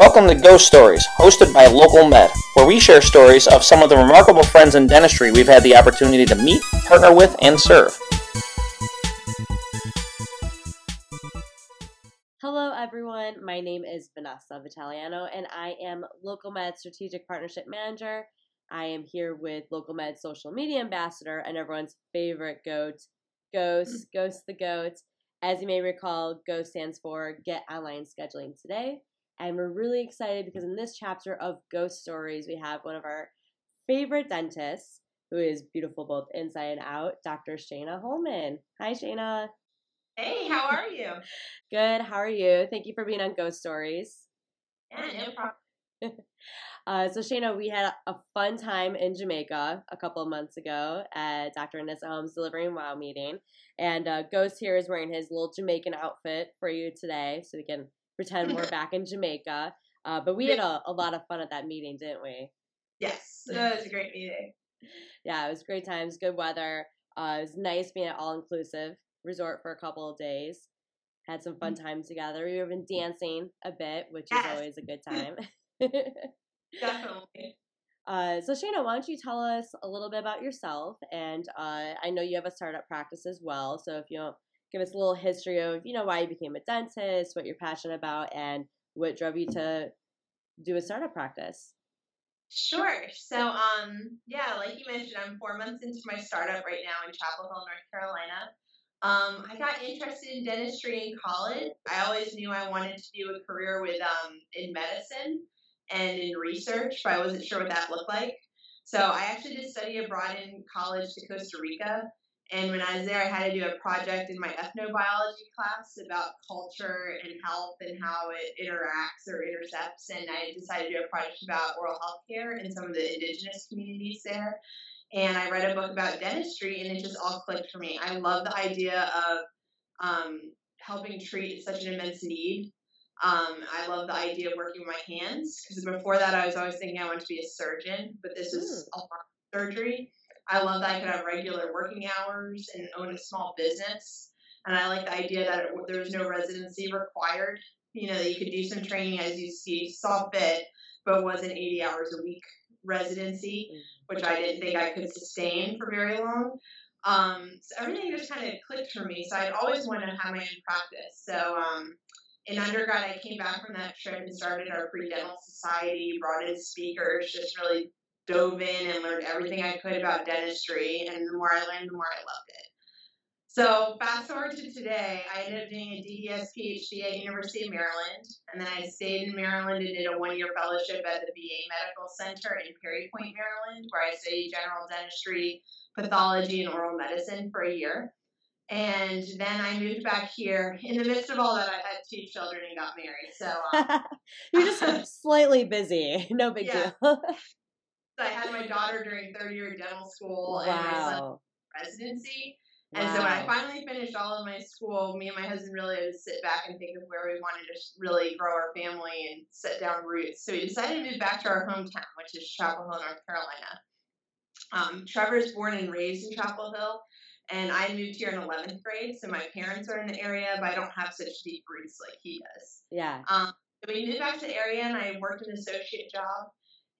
Welcome to Ghost Stories, hosted by Local Med, where we share stories of some of the remarkable friends in dentistry we've had the opportunity to meet, partner with, and serve. Hello, everyone. My name is Vanessa Vitaliano, and I am Local Med Strategic Partnership Manager. I am here with Local Med Social Media Ambassador and everyone's favorite goat, Ghost, mm. Ghost the Goat. As you may recall, GHOST stands for Get Online Scheduling Today. And we're really excited because in this chapter of Ghost Stories, we have one of our favorite dentists, who is beautiful both inside and out, Dr. Shayna Holman. Hi, Shayna. Hey, how are you? Good. How are you? Thank you for being on Ghost Stories. Yeah, no problem. uh, so, Shayna, we had a fun time in Jamaica a couple of months ago at Dr. Anissa Holmes Delivering Wow meeting. And uh, Ghost here is wearing his little Jamaican outfit for you today so we can pretend we're back in Jamaica. Uh, but we had a, a lot of fun at that meeting, didn't we? Yes, that was a great meeting. Yeah, it was great times, good weather. Uh, it was nice being at all inclusive resort for a couple of days. Had some fun time together. We've been dancing a bit, which Yes. is always a good time. Definitely. uh, so, Shayna, why don't you tell us a little bit about yourself? And uh, I know you have a startup practice as well. So, if you give us a little history of, you know, why you became a dentist, what you're passionate about, and what drove you to do a startup practice. Sure. So, um, yeah, like you mentioned, I'm four months into my startup right now in Chapel Hill, North Carolina. Um, I got interested in dentistry in college. I always knew I wanted to do a career with um, in medicine and in research, but I wasn't sure what that looked like. So I actually did study abroad in college to Costa Rica. And when I was there, I had to do a project in my ethnobiology class about culture and health and how it interacts or intercepts. And I decided to do a project about oral health care in some of the indigenous communities there. And I read a book about dentistry, and it just all clicked for me. I love the idea of um, helping treat such an immense need. Um, I love the idea of working with my hands because before that, I was always thinking I wanted to be a surgeon, but this is a lot of surgery. I love that I could have regular working hours and own a small business. And I like the idea that it, there was no residency required. You know, that you could do some training as you see saw fit, but wasn't 80 hours a week residency, which I didn't think I could sustain for very long. Um, so everything just kind of clicked for me. So I'd always wanted to have my own practice. So um, in undergrad, I came back from that trip and started our pre dental society, brought in speakers, just really dove in and learned everything I could about dentistry. And the more I learned, the more I loved it. So fast forward to today, I ended up doing a DDS PhD at University of Maryland, and then I stayed in Maryland and did a one-year fellowship at the VA Medical Center in Perry Point, Maryland, where I studied general dentistry, pathology, and oral medicine for a year. And then I moved back here. In the midst of all that, I had two children and got married. So um, You're just slightly busy. No big Yeah. deal. I had my daughter during third year of dental school and my son wow. residency. And so when I finally finished all of my school, me and my husband really had to sit back and think of where we wanted to really grow our family and set down roots. So we decided to move back to our hometown, which is Chapel Hill, North Carolina. Um, Trevor's born and raised in Chapel Hill, and I moved here in 11th grade. So my parents are in the area, but I don't have such deep roots like he does. Yeah. Um, so we moved back to the area, and I worked an associate job,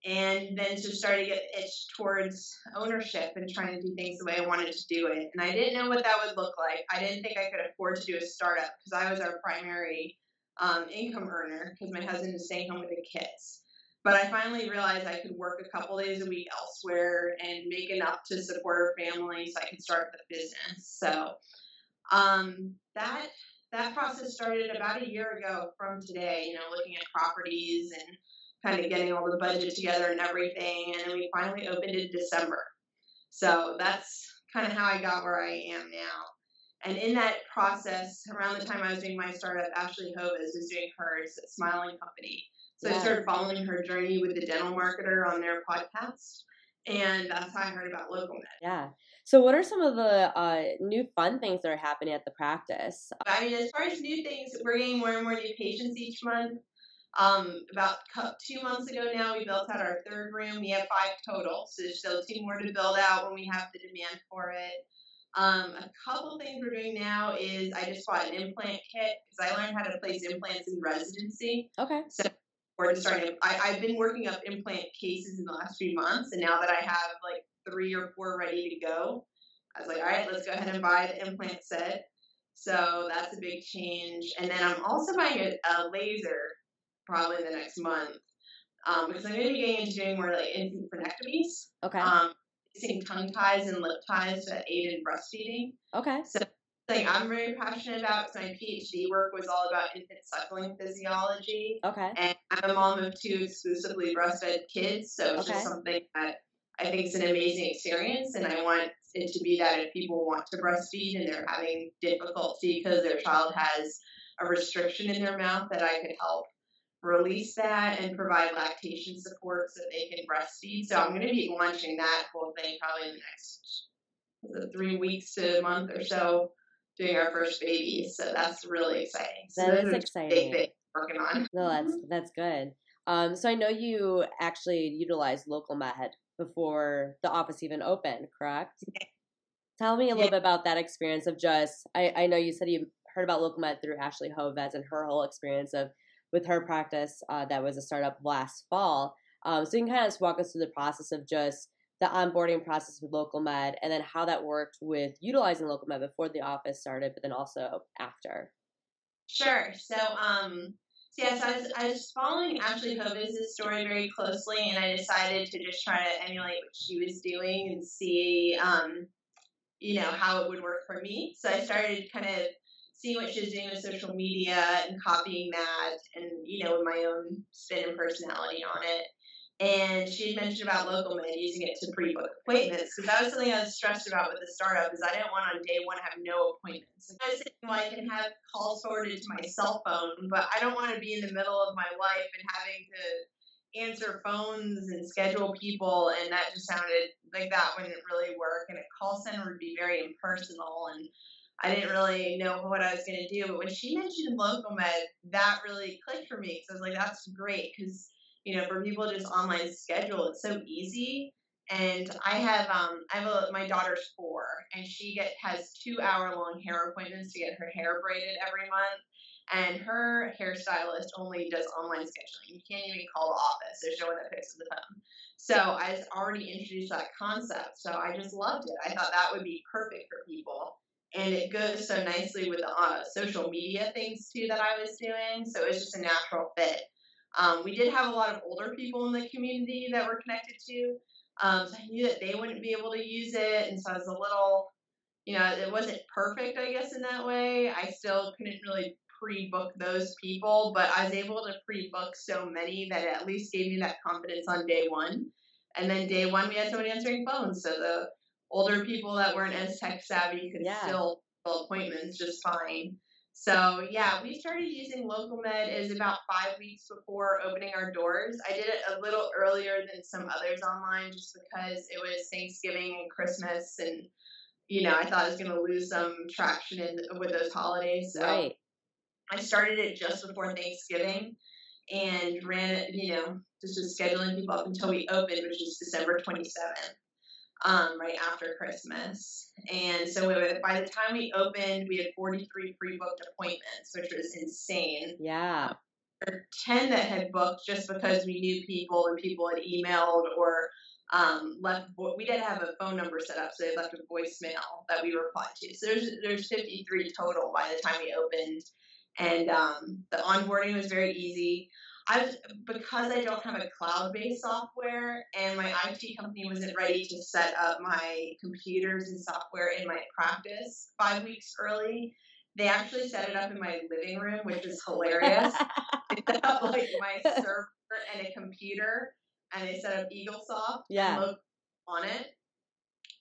and then just started to get itched towards ownership and trying to do things the way I wanted to do it. And I didn't know what that would look like. I didn't think I could afford to do a startup because I was our primary um, income earner because my husband is staying home with the kids. But I finally realized I could work a couple days a week elsewhere and make enough to support our family so I could start the business. So um, that that process started about a year ago from today, you know, looking at properties and kind of getting all the budget together and everything. And then we finally opened in December. So that's kind of how I got where I am now. And in that process, around the time I was doing my startup, Ashley Hovis was doing hers Smiling Company. So I started following her journey with the dental marketer on their podcast. And that's how I heard about LocalMed. Yeah. So, what are some of the uh, new fun things that are happening at the practice? I mean, as far as new things, we're getting more and more new patients each month. Um, about two months ago now, we built out our third room. We have five total, so there's still two more to build out when we have the demand for it. Um, a couple things we're doing now is I just bought an implant kit because I learned how to place implants in residency. Okay. or just starting. I, I've been working up implant cases in the last few months, and now that I have like three or four ready to go, I was like, all right, let's go ahead and buy the implant set. So that's a big change. And then I'm also buying a, a laser probably the next month um, because I'm going to be getting into doing more like infant frenectomies. Okay. Um, using tongue ties and lip ties to aid in breastfeeding. okay. So something I'm very passionate about because my PhD work was all about infant suckling physiology. Okay. And I'm a mom of two exclusively breastfed kids, so it's Okay. just something that I think is an amazing experience, and I want it to be that if people want to breastfeed and they're having difficulty because their child has a restriction in their mouth, that I could help release that and provide lactation support so they can breastfeed. So I'm going to be launching that whole thing probably in the next three weeks to a month or so, doing our first baby. So that's really exciting. So That is exciting. Big working on. No, that's that's good. Um, so I know you actually utilized local med before the office even opened, correct? Tell me a little Yeah. bit about that experience of just. I, I know you said you heard about local med through Ashley Hovis and her whole experience of with her practice uh, that was a startup last fall. Um, so you can kind of just walk us through the process of just the onboarding process with local med and then how that worked with utilizing local med before the office started, but then also after. Sure. So, um, so yes, I was I was following Ashley Hovis's story very closely, and I decided to just try to emulate what she was doing and see, um, you know, how it would work for me. So I started kind of seeing what she was doing with social media and copying that, and you know, with my own spin and personality on it. And she had mentioned about local med using it to pre-book appointments because that was something I was stressed about with the startup is I didn't want on day one to have no appointments. I was thinking, well, I can have calls forwarded to my cell phone, but I don't want to be in the middle of my life and having to answer phones and schedule people, and that just sounded like that wouldn't really work. And a call center would be very impersonal, and I didn't really know what I was going to do. But when she mentioned local med, that really clicked for me because I was like, that's great because you know, for people just online schedule, it's so easy. And I have um I have a my daughter's four and she get has two hour long hair appointments to get her hair braided every month. And her hairstylist only does online scheduling. You can't even call the office. There's no one that picks up the phone. So I was already introduced that concept. So I just loved it. I thought that would be perfect for people. And it goes so nicely with the uh, social media things too that I was doing. So it was just a natural fit. Um, we did have a lot of older people in the community that we're connected to. Um, so I knew that they wouldn't be able to use it. And so I was a little, you know, it wasn't perfect, I guess, in that way. I still couldn't really pre book those people, but I was able to pre book so many that at least gave me that confidence on day one. And then day one, we had somebody answering phones. So the older people that weren't as tech savvy could Yeah. still fill appointments just fine. So yeah, we started using local med is about five weeks before opening our doors. I did it a little earlier than some others online just because it was Thanksgiving and Christmas and you know, I thought I was gonna lose some traction in with those holidays. So Right. I started it just before Thanksgiving and ran it, you know, just was scheduling people up until we opened, which is December 27th, um, right after Christmas. And so we, by the time we opened, we had 43 pre booked appointments, which was insane. Yeah. Or 10 that had booked just because we knew people and people had emailed or um, left. vo- We didn't have a phone number set up, so they left a voicemail that we replied to. So there's there's 53 total by the time we opened, and um, the onboarding was very easy. I was because I don't have a cloud-based software, and my IT company wasn't ready to set up my computers and software in my practice five weeks early. They actually set it up in my living room, which is hilarious. they set up like my server and a computer, and they set up EagleSoft Yeah. on it,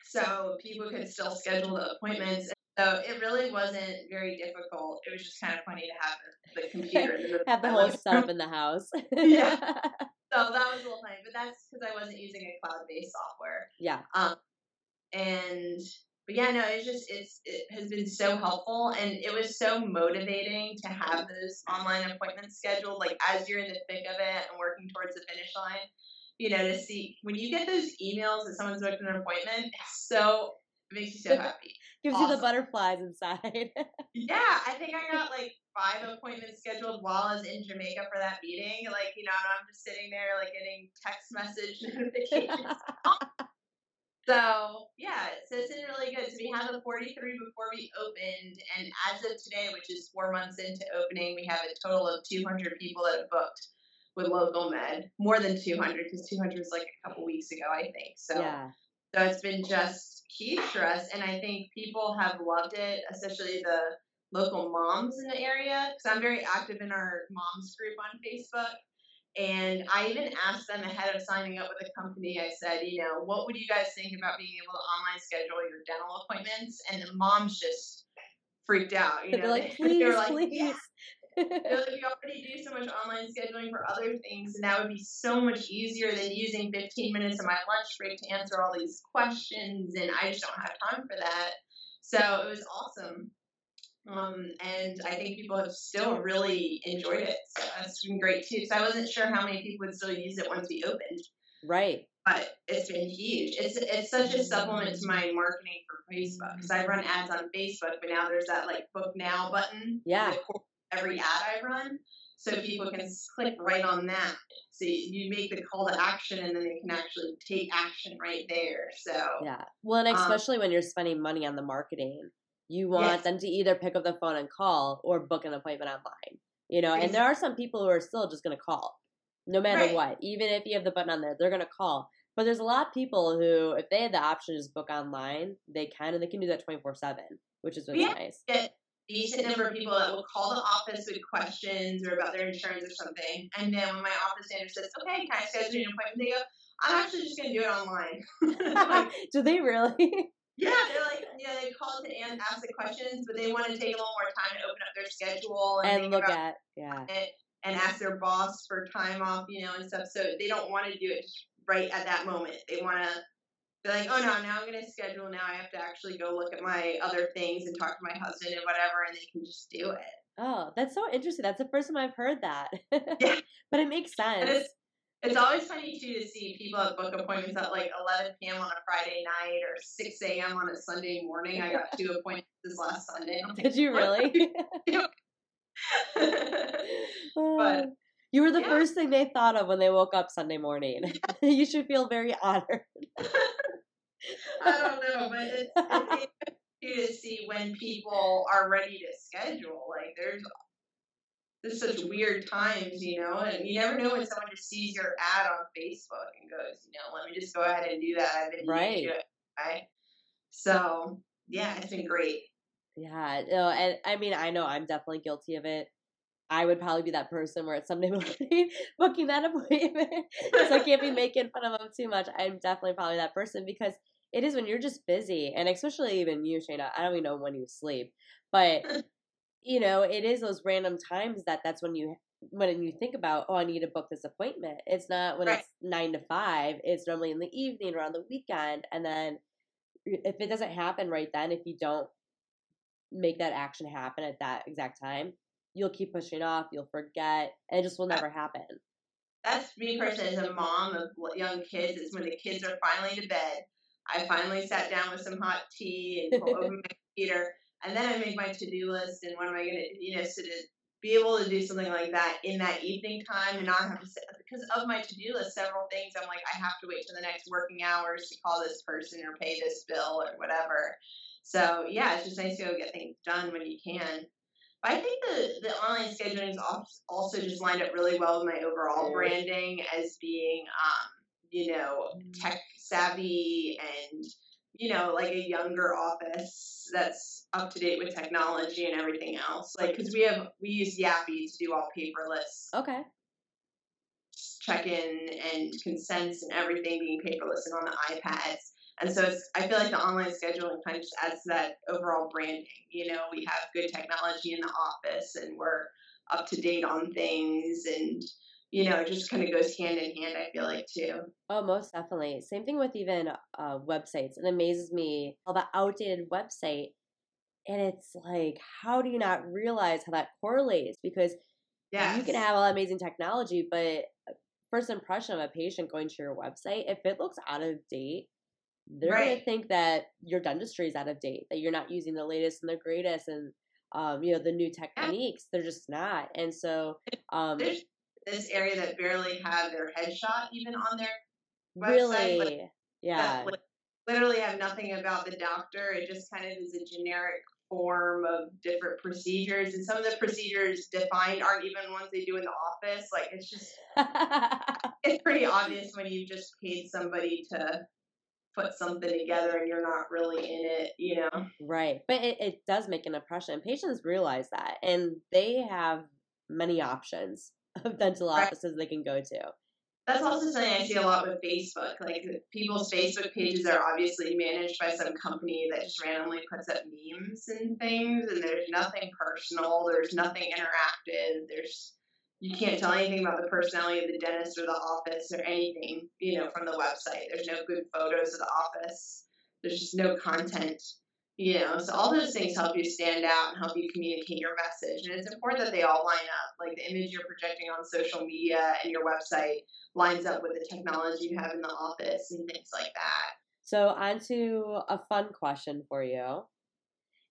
so people could still schedule the appointments. So it really wasn't very difficult. It was just kind of funny to have the, the computer. the Have the whole setup in the house. Yeah. So that was a little funny, but that's because I wasn't using a cloud-based software. yeah. Um, and but yeah, no, it's just it's it has been so helpful, and it was so motivating to have those online appointments scheduled. Like as you're in the thick of it and working towards the finish line, you know, to see when you get those emails that someone's booked an appointment, it's so makes you so happy. Gives you the butterflies inside. Yeah, I think I got like five appointments scheduled while I was in Jamaica for that meeting. Like, you know, I'm just sitting there like getting text message notifications. so yeah, so it's been really good. So we had the 43 before we opened, and as of today, which is four months into opening, we have a total of 200 people that have booked with local med. More than 200 because 200 was like a couple weeks ago, I think. So yeah. so it's been just huge for us, and I think people have loved it, especially the local moms in the area because I'm very active in our moms group on Facebook. And I even asked them ahead of signing up with the company, I said, you know, what would you guys think about being able to online schedule your dental appointments? And the moms just freaked out. You They're know, like, they, please, were like, please. yeah. Like, you already do so much online scheduling for other things, and that would be so much easier than using 15 minutes of my lunch break to answer all these questions, and I just don't have time for that. So it was awesome. Um, and I think people have still really enjoyed it. So that's been great too. So I wasn't sure how many people would still use it once we opened, right. but it's been huge. It's it's such a supplement to my marketing for Facebook because I run ads on Facebook, but now there's that like book now button. Yeah. Every ad I run, so people can click right on that. So you make the call to action, and then they can actually take action right there. So Yeah. Well, and Um, especially when you're spending money on the marketing, you want Yes. them to either pick up the phone and call or book an appointment online. You know, and there are some people who are still just going to call, no matter Right. what. Even if you have the button on there, they're going to call. But there's a lot of people who, if they had the option to just book online, they can, and they can do that 24 7, which is really Yeah. nice. Decent number of people that will call the office with questions or about their insurance or something. And then when my office manager says, okay, can I schedule an appointment? They go, I'm actually just going to do it online. Like, do they really? yeah, they're like, yeah, they call to an- ask the questions, but they want to take a little more time to open up their schedule and, and look at, yeah. it and ask their boss for time off, you know, and stuff. So they don't want to do it right at that moment. They want to. They're like, oh no, now I'm gonna schedule. Now I have to actually go look at my other things and talk to my husband and whatever, and they can just do it. Oh, that's so interesting. That's the first time I've heard that. Yeah. but it makes sense. It's it's always funny too to see people that book appointments at like 11 p.m. on a Friday night or 6 a.m. on a Sunday morning. I got two appointments this last Sunday. Like, Did you really? doing?" Oh, you were the yeah. first thing they thought of when they woke up Sunday morning. you should feel very honored. I don't know, but it's, it's interesting to see when people are ready to schedule. Like there's there's such weird times, you know, and you never know when someone just sees your ad on Facebook and goes, you know, let me just go ahead and do that. I've been Right. do it. Right. So yeah, it's been great. Yeah, no, and I mean, I know I'm definitely guilty of it. I would probably be that person where it's morning booking that appointment, so I can't be making fun of them too much. I'm definitely probably that person because it is when you're just busy, and especially even you, Shayna. I don't even know when you sleep, but you know, it is those random times that that's when you when you think about, oh, I need to book this appointment. It's not when Right. it's nine to five. It's normally in the evening or on the weekend, and then if it doesn't happen right then, if you don't make that action happen at that exact time, you'll keep pushing off, you'll forget, and it just will never happen. That's me personally as a mom of young kids. is when the kids are finally to bed. I finally sat down with some hot tea and pull open my computer, and then I make my to-do list and what am I gonna, you know, so to be able to do something like that in that evening time and not have to sit because of my to-do list. Several things I'm like I have to wait for the next working hours to call this person or pay this bill or whatever. So yeah, it's just nice to go get things done when you can. But I think the, the online scheduling is also just lined up really well with my overall branding as being, um, you know, tech savvy and, you know, like a younger office that's up to date with technology and everything else. Like, because we have, we use YAPI to do all paperless Okay. check in and consents and everything being paperless and on the iPads. And so it's, I feel like the online scheduling kind of just adds to that overall branding. You know, we have good technology in the office and we're up to date on things and, you know, it just kind of goes hand in hand, I feel like, too. Oh, most definitely. Same thing with even uh, websites. It amazes me how the outdated website, and it's like, how do you not realize how that correlates? Because Yeah. you can have all amazing technology, but first impression of a patient going to your website, if it looks out of date, they're gonna think that your dentistry is out of date, that you're not using the latest and the greatest, and um, you know, the new techniques. They're just not. And so, um, There's this area that barely have their headshot even on their website. really, like, yeah, that li- literally have nothing about the doctor. It just kind of is a generic form of different procedures, and some of the procedures defined aren't even ones they do in the office. Like it's just it's pretty obvious when you've just paid somebody to put something together and you're not really in it. You know. right. But it, it does make an impression. Patients realize that, and they have many options of dental Right. offices they can go to. That's also something I see a lot with Facebook. Like people's Facebook pages are obviously managed by some company that just randomly puts up memes and things, and there's nothing personal. There's nothing interactive. There's you can't tell anything about the personality of the dentist or the office or anything, you know, from the website. There's no good photos of the office. There's just no content, you know. So all those things help you stand out and help you communicate your message. And it's important that they all line up. Like the image you're projecting on social media and your website lines up with the technology you have in the office and things like that. So, on to a fun question for you.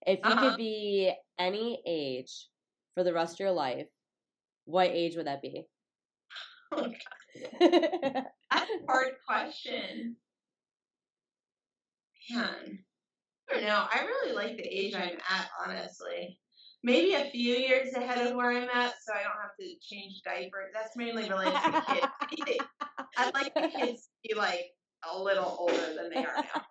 If you Uh-huh. could be any age for the rest of your life, what age would that be? Oh, That's a hard question. Man, I don't know. I really like the age I'm at, honestly. Maybe a few years ahead of where I'm at, so I don't have to change diapers. That's mainly related to the kids. I I'd like the kids to be like a little older than they are now.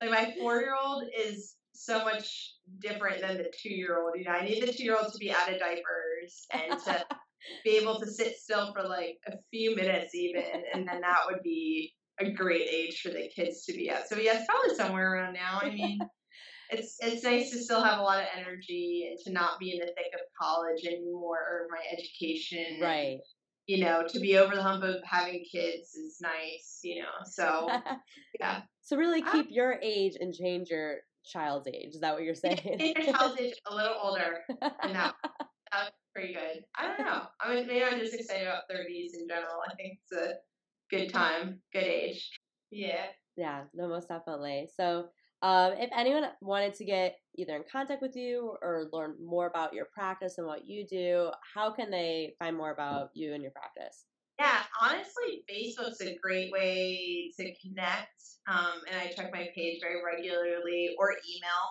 Like my four year old is so much different than the two year old. You know, I need the two year old to be out of diapers and to be able to sit still for like a few minutes even, and then that would be a great age for the kids to be at. So yes, probably somewhere around now. I mean, it's it's nice to still have a lot of energy and to not be in the thick of college anymore or my education. right. You know, to be over the hump of having kids is nice. You know, so yeah. so, really Ah. keep your age and change your child's age. Is that what you're saying? Your child's age a little older, and that that's pretty good. I don't know. I mean, maybe I'm just excited about 30s in general. I think it's a good time, good age. Yeah. Yeah, no, most definitely. So, um, if anyone wanted to get either in contact with you or learn more about your practice and what you do, how can they find more about you and your practice? Yeah, honestly, Facebook's a great way to connect. Um, and I check my page very regularly or email.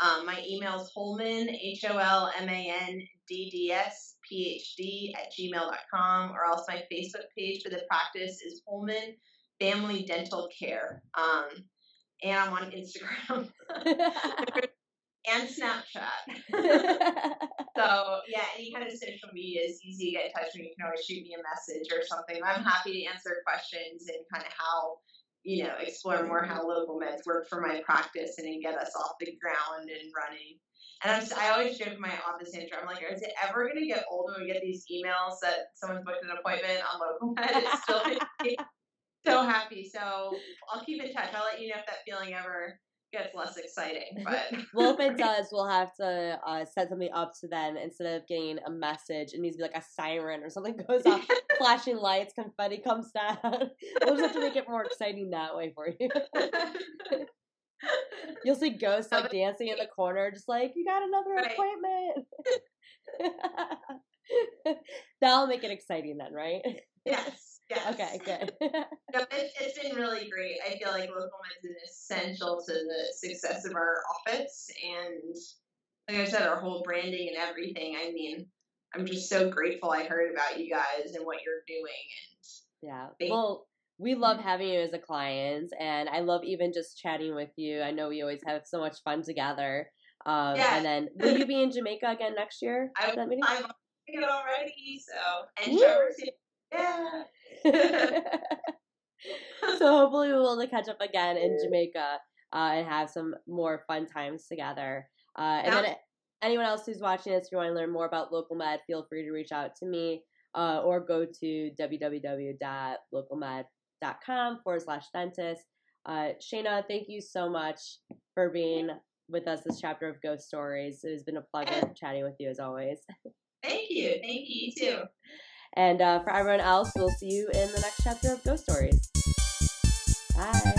Um, my email is Holman, H O L M A N D D S P H D at gmail.com, or else my Facebook page for the practice is Holman Family Dental Care. Um, and I'm on Instagram and Snapchat. So yeah, any kind of social media is easy to get in touch with. You can always shoot me a message or something. I'm happy to answer questions and kind of how you know explore more how local meds work for my practice and then get us off the ground and running. And I'm, I always joke with my office manager, I'm like, is it ever going to get old when we get these emails that someone's booked an appointment on local med? It's still so happy. So I'll keep in touch. I'll let you know if that feeling ever gets less exciting. But well, if it does, we'll have to uh, set something up to then instead of getting a message, it needs to be like a siren or something goes off, flashing lights, confetti comes down. we'll just have to make it more exciting that way for you. You'll see ghosts like dancing in the corner, just like you got another Right. appointment. That'll make it exciting then, right? yes, yes. Okay, good. No, it, it's been really great. I feel like local med is essential to the success of our office, and like I said, our whole branding and everything. I mean, I'm just so grateful I heard about you guys and what you're doing. Yeah. Thank- Well, we love having you as a client, and I love even just chatting with you. I know we always have so much fun together. Um, Yeah. And then, will you be in Jamaica again next year? I- for that meeting? I'm on it already, so and Woo! Trevor. Yeah. so hopefully we'll be able to catch up again in Jamaica uh, and have some more fun times together. Uh, and then anyone else who's watching this, if you want to learn more about local med, feel free to reach out to me uh, or go to www.localmed.com forward slash dentist. Uh, Shayna, thank you so much for being with us this chapter of Ghost Stories. It has been a pleasure chatting with you as always. Thank you. Thank you you too. And uh, for everyone else, we'll see you in the next chapter of Ghost Stories. Bye.